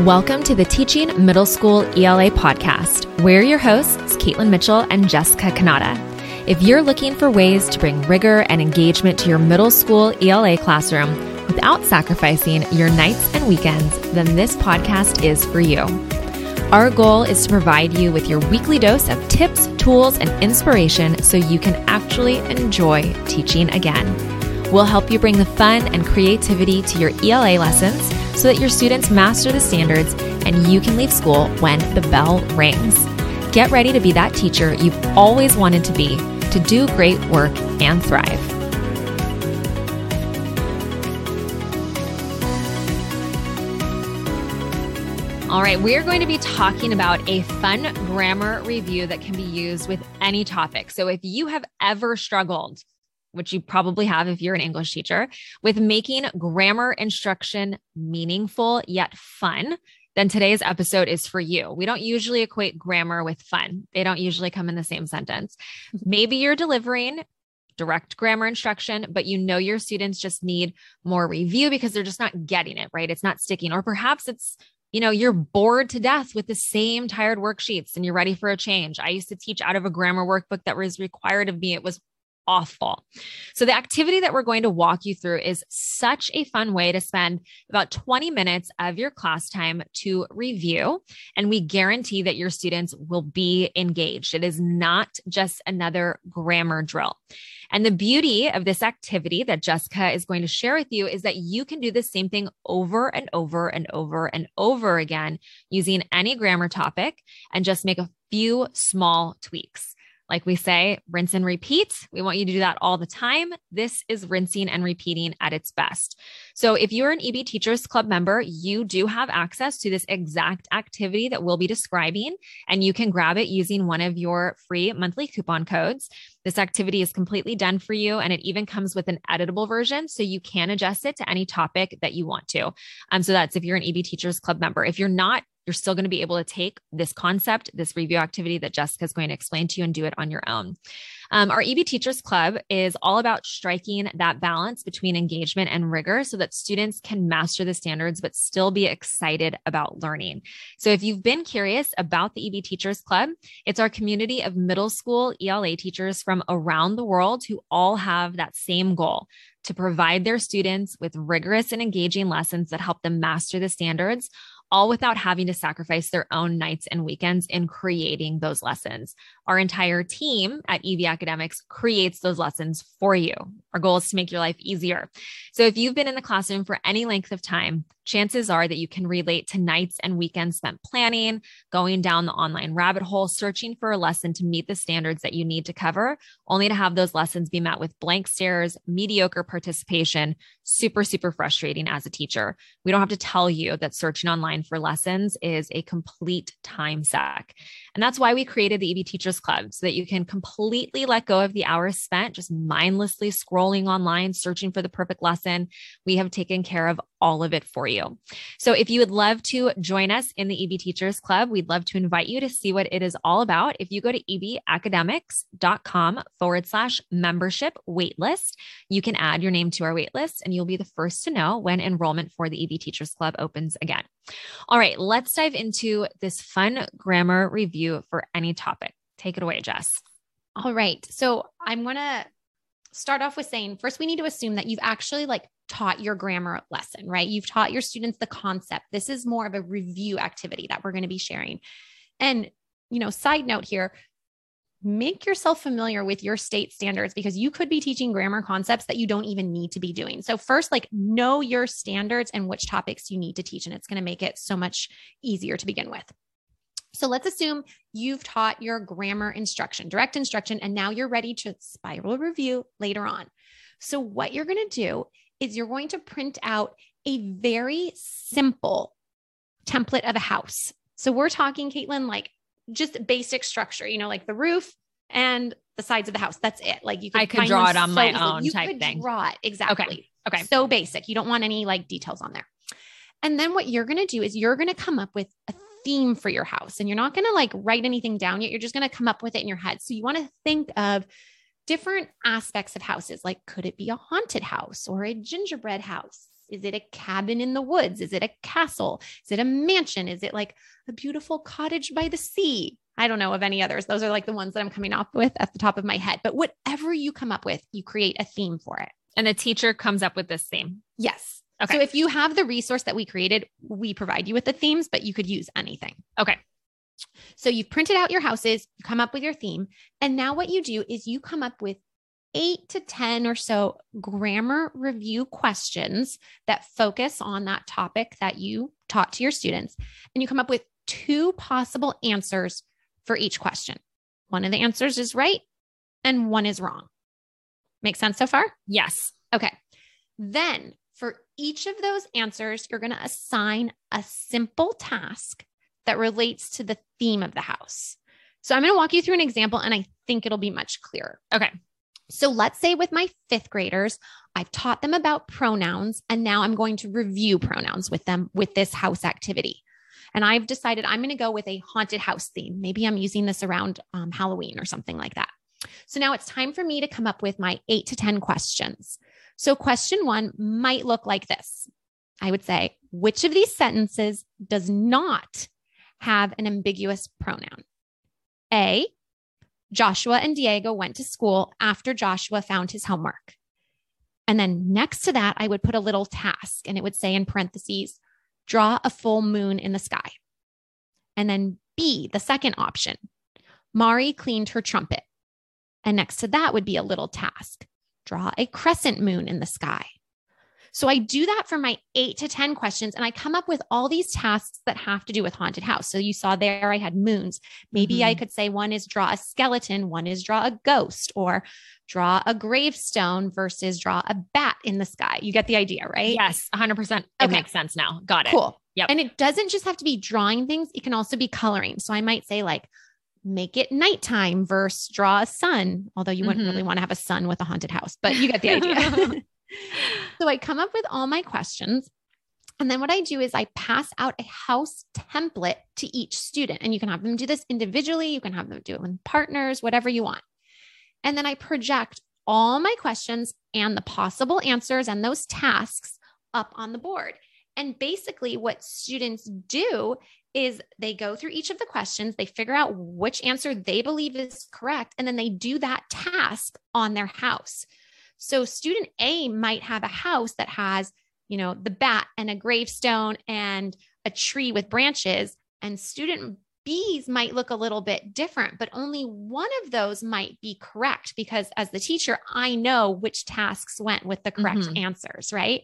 Welcome to the Teaching Middle School ELA podcast. We're your hosts, Caitlin Mitchell and Jessica Kanata. If you're looking for ways to bring rigor and engagement to your middle school ELA classroom without sacrificing your nights and weekends, then this podcast is for you. Our goal is to provide you with your weekly dose of tips, tools, and inspiration so you can actually enjoy teaching again. We'll help you bring the fun and creativity to your ELA lessons so that your students master the standards and you can leave school when the bell rings. Get ready to be that teacher you've always wanted to be, to do great work and thrive. All right, we're going to be talking about a fun grammar review that can be used with any topic. So if you have ever struggled which you probably have if you're an English teacher, with making grammar instruction meaningful yet fun, then today's episode is for you. We don't usually equate grammar with fun, they don't usually come in the same sentence. Maybe you're delivering direct grammar instruction, but you know your students just need more review because they're just not getting it, right? It's not sticking. Or perhaps it's you know, you're bored to death with the same tired worksheets and you're ready for a change. I used to teach out of a grammar workbook that was required of me. It was awful. So, the activity that we're going to walk you through is such a fun way to spend about 20 minutes of your class time to review. And we guarantee that your students will be engaged. It is not just another grammar drill. And the beauty of this activity that Jessica is going to share with you is that you can do the same thing over and over and over and over again using any grammar topic and just make a few small tweaks. Like we say, rinse and repeat. We want you to do that all the time. This is rinsing and repeating at its best. So, if you're an EB Teachers Club member, you do have access to this exact activity that we'll be describing, and you can grab it using one of your free monthly coupon codes. This activity is completely done for you, and it even comes with an editable version, so you can adjust it to any topic that you want to. Um, so, that's if you're an EB Teachers Club member. If you're not, you're still going to be able to take this concept, this review activity that Jessica is going to explain to you and do it on your own. Um, our EB Teachers Club is all about striking that balance between engagement and rigor so that students can master the standards but still be excited about learning. So, if you've been curious about the EB Teachers Club, it's our community of middle school ELA teachers from around the world who all have that same goal to provide their students with rigorous and engaging lessons that help them master the standards all without having to sacrifice their own nights and weekends in creating those lessons. Our entire team at EB Academics creates those lessons for you. Our goal is to make your life easier. So if you've been in the classroom for any length of time, chances are that you can relate to nights and weekends spent planning, going down the online rabbit hole, searching for a lesson to meet the standards that you need to cover, only to have those lessons be met with blank stares, mediocre participation, super, super frustrating as a teacher. We don't have to tell you that searching online for lessons is a complete time suck. And that's why we created the EB Teachers Club so that you can completely let go of the hours spent just mindlessly scrolling online, searching for the perfect lesson. We have taken care of all of it for you. So if you would love to join us in the EB Teachers Club, we'd love to invite you to see what it is all about. If you go to ebacademics.com forward slash membership waitlist, you can add your name to our waitlist and you'll be the first to know when enrollment for the EB Teachers Club opens again. All right, let's dive into this fun grammar review for any topic. Take it away, Jess. All right. So I'm going to start off with saying first, we need to assume that you've actually like taught your grammar lesson, right? You've taught your students the concept. This is more of a review activity that we're going to be sharing. And, you know, side note here, make yourself familiar with your state standards because you could be teaching grammar concepts that you don't even need to be doing. So, first, like know your standards and which topics you need to teach, and it's going to make it so much easier to begin with. So, let's assume you've taught your grammar instruction, direct instruction, and now you're ready to spiral review later on. So, what you're going to do is you're going to print out a very simple template of a house. So, we're talking, Caitlin, like just basic structure, you know, like the roof and the sides of the house. That's it. Like you could I could draw it on so my easily. own you type thing. Draw it exactly. Okay. Okay. So basic. You don't want any like details on there. And then what you're going to do is you're going to come up with a theme for your house and you're not going to like write anything down yet. You're just going to come up with it in your head. So you want to think of different aspects of houses. Like, could it be a haunted house or a gingerbread house Is it a cabin in the woods? Is it a castle? Is it a mansion? Is it like a beautiful cottage by the sea? I don't know of any others. Those are like the ones that I'm coming up with at the top of my head. But whatever you come up with, you create a theme for it. And the teacher comes up with this theme. Yes. Okay. So if you have the resource that we created, we provide you with the themes, but you could use anything. Okay. So you've printed out your houses, you come up with your theme. And now what you do is you come up with eight to 10 or so grammar review questions that focus on that topic that you taught to your students. And you come up with two possible answers for each question. One of the answers is right and one is wrong. Make sense so far? Yes. Okay. Then each of those answers, you're going to assign a simple task that relates to the theme of the house. So I'm going to walk you through an example and I think it'll be much clearer. Okay. So let's say with my fifth graders, I've taught them about pronouns and now I'm going to review pronouns with them with this house activity. And I've decided I'm going to go with a haunted house theme. Maybe I'm using this around um, Halloween or something like that. So now it's time for me to come up with my eight to 10 questions. So question one might look like this I would say, which of these sentences does not have an ambiguous pronoun? A, Joshua and Diego went to school after Joshua found his homework. And then next to that, I would put a little task and it would say in parentheses, draw a full moon in the sky. And then B, the second option, Mari cleaned her trumpet. And next to that would be a little task, draw a crescent moon in the sky. So I do that for my eight to 10 questions and I come up with all these tasks that have to do with haunted house. So you saw there I had moons. Maybe mm-hmm. I could say one is draw a skeleton, one is draw a ghost, or draw a gravestone versus draw a bat in the sky. You get the idea, right? Yes, 100%. It okay. makes sense now. Got it. Cool. Yep. And it doesn't just have to be drawing things, it can also be coloring. So I might say, like, make it nighttime versus draw a sun, although you wouldn't mm-hmm. really want to have a sun with a haunted house, but you get the idea. so I come up with all my questions. And then what I do is I pass out a house template to each student. And you can have them do this individually, you can have them do it with partners, whatever you want. And then I project all my questions and the possible answers and those tasks up on the board. And basically, what students do is they go through each of the questions, they figure out which answer they believe is correct, and then they do that task on their house. So student A might have a house that has, you know, the bat and a gravestone and a tree with branches, and student B's might look a little bit different, but only one of those might be correct because as the teacher, I know which tasks went with the correct mm-hmm. answers, right?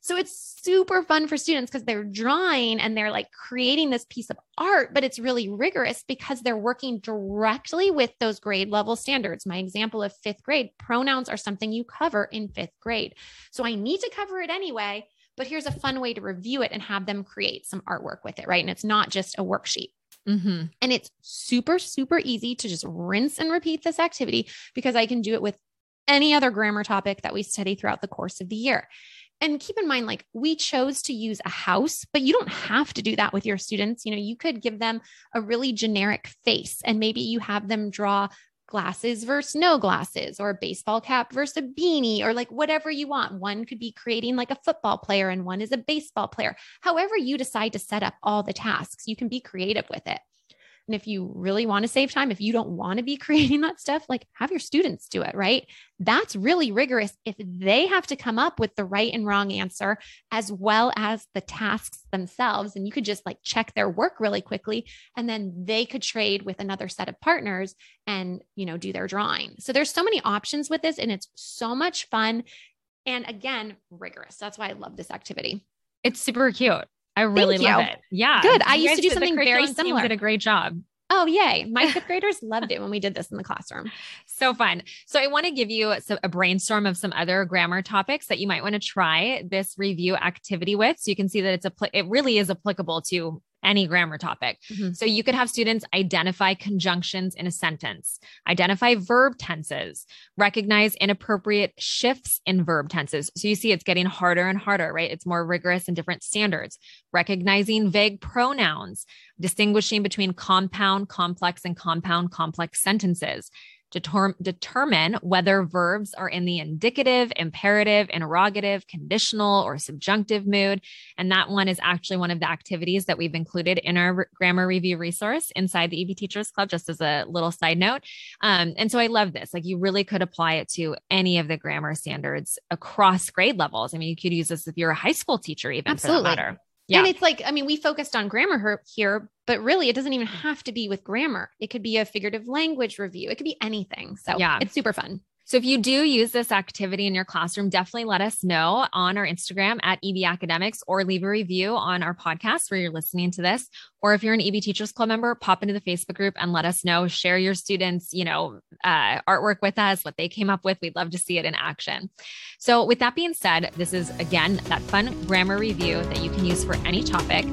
So it's super fun for students because they're drawing and they're like creating this piece of art, but it's really rigorous because they're working directly with those grade level standards. My example of fifth grade pronouns are something you cover in fifth grade. So I need to cover it anyway, but here's a fun way to review it and have them create some artwork with it, right? And it's not just a worksheet. Mm-hmm. And it's super, super easy to just rinse and repeat this activity because I can do it with any other grammar topic that we study throughout the course of the year. And keep in mind, like we chose to use a house, but you don't have to do that with your students. You know, you could give them a really generic face and maybe you have them draw glasses versus no glasses or a baseball cap versus a beanie or like whatever you want. One could be creating like a football player and one is a baseball player. However, you decide to set up all the tasks, you can be creative with it. And if you really want to save time, if you don't want to be creating that stuff, like have your students do it, right? That's really rigorous if they have to come up with the right and wrong answer as well as the tasks themselves. And you could just like check their work really quickly and then they could trade with another set of partners and, you know, do their drawing. So there's so many options with this and it's so much fun. And again, rigorous. That's why I love this activity. It's super cute. I really love it. Yeah. Good. I used to do something very similar. You did a great job. Oh, yay. My fifth graders loved it when we did this in the classroom. So fun. So, I want to give you a brainstorm of some other grammar topics that you might want to try this review activity with. So, you can see that it's a, it really is applicable to any grammar topic. Mm-hmm. So you could have students identify conjunctions in a sentence, identify verb tenses, recognize inappropriate shifts in verb tenses. So you see it's getting harder and harder, right? It's more rigorous and different standards, recognizing vague pronouns, distinguishing between compound, complex, and compound, complex sentences determ- determine whether verbs are in the indicative, imperative, interrogative, conditional, or subjunctive mood. And that one is actually one of the activities that we've included in our re- grammar review resource inside the EB Teachers Club, just as a little side note. Um, and so I love this. Like you really could apply it to any of the grammar standards across grade levels. I mean, you could use this if you're a high school teacher, even Absolutely. for that matter. Yeah. And it's like, I mean, we focused on grammar here, but really it doesn't even have to be with grammar. It could be a figurative language review. It could be anything. So yeah, it's super fun. So if you do use this activity in your classroom, definitely let us know on our Instagram at EB Academics or leave a review on our podcast where you're listening to this. Or if you're an EB Teachers Club member, pop into the Facebook group and let us know. Share your students, you know, uh, artwork with us, what they came up with. We'd love to see it in action. So with that being said, this is again that fun grammar review that you can use for any topic.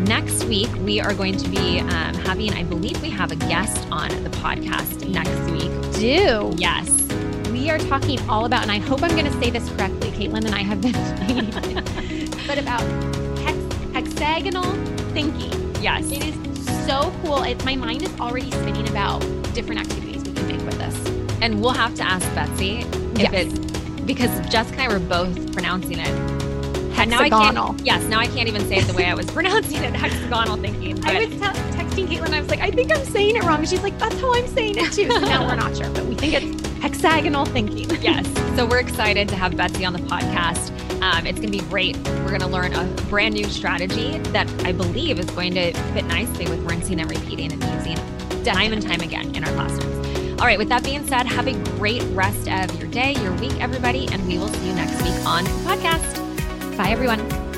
Next week, we are going to be um, having, I believe we have a guest on the podcast next week. Do. Yes we are talking all about, and I hope I'm going to say this correctly, Caitlin and I have been but about hex- hexagonal thinking. Yes. It is so cool. It, my mind is already spinning about different activities we can make with this. And we'll have to ask Betsy if yes. it's because Jessica and I were both pronouncing it hexagonal. yes, now I can't even say it the way I was pronouncing it. Hexagonal thinking. I was te- texting Caitlin. I was like, I think I'm saying it wrong. She's like, that's how I'm saying it too. So now we're not sure, but we think it's hexagonal thinking. yes. So we're excited to have Betsy on the podcast. Um, it's going to be great. We're going to learn a brand new strategy that I believe is going to fit nicely with rinsing and repeating and using time and time again in our classrooms. All right, with that being said, have a great rest of your day, your week, everybody, and we will see you next week on the podcast. Bye, everyone.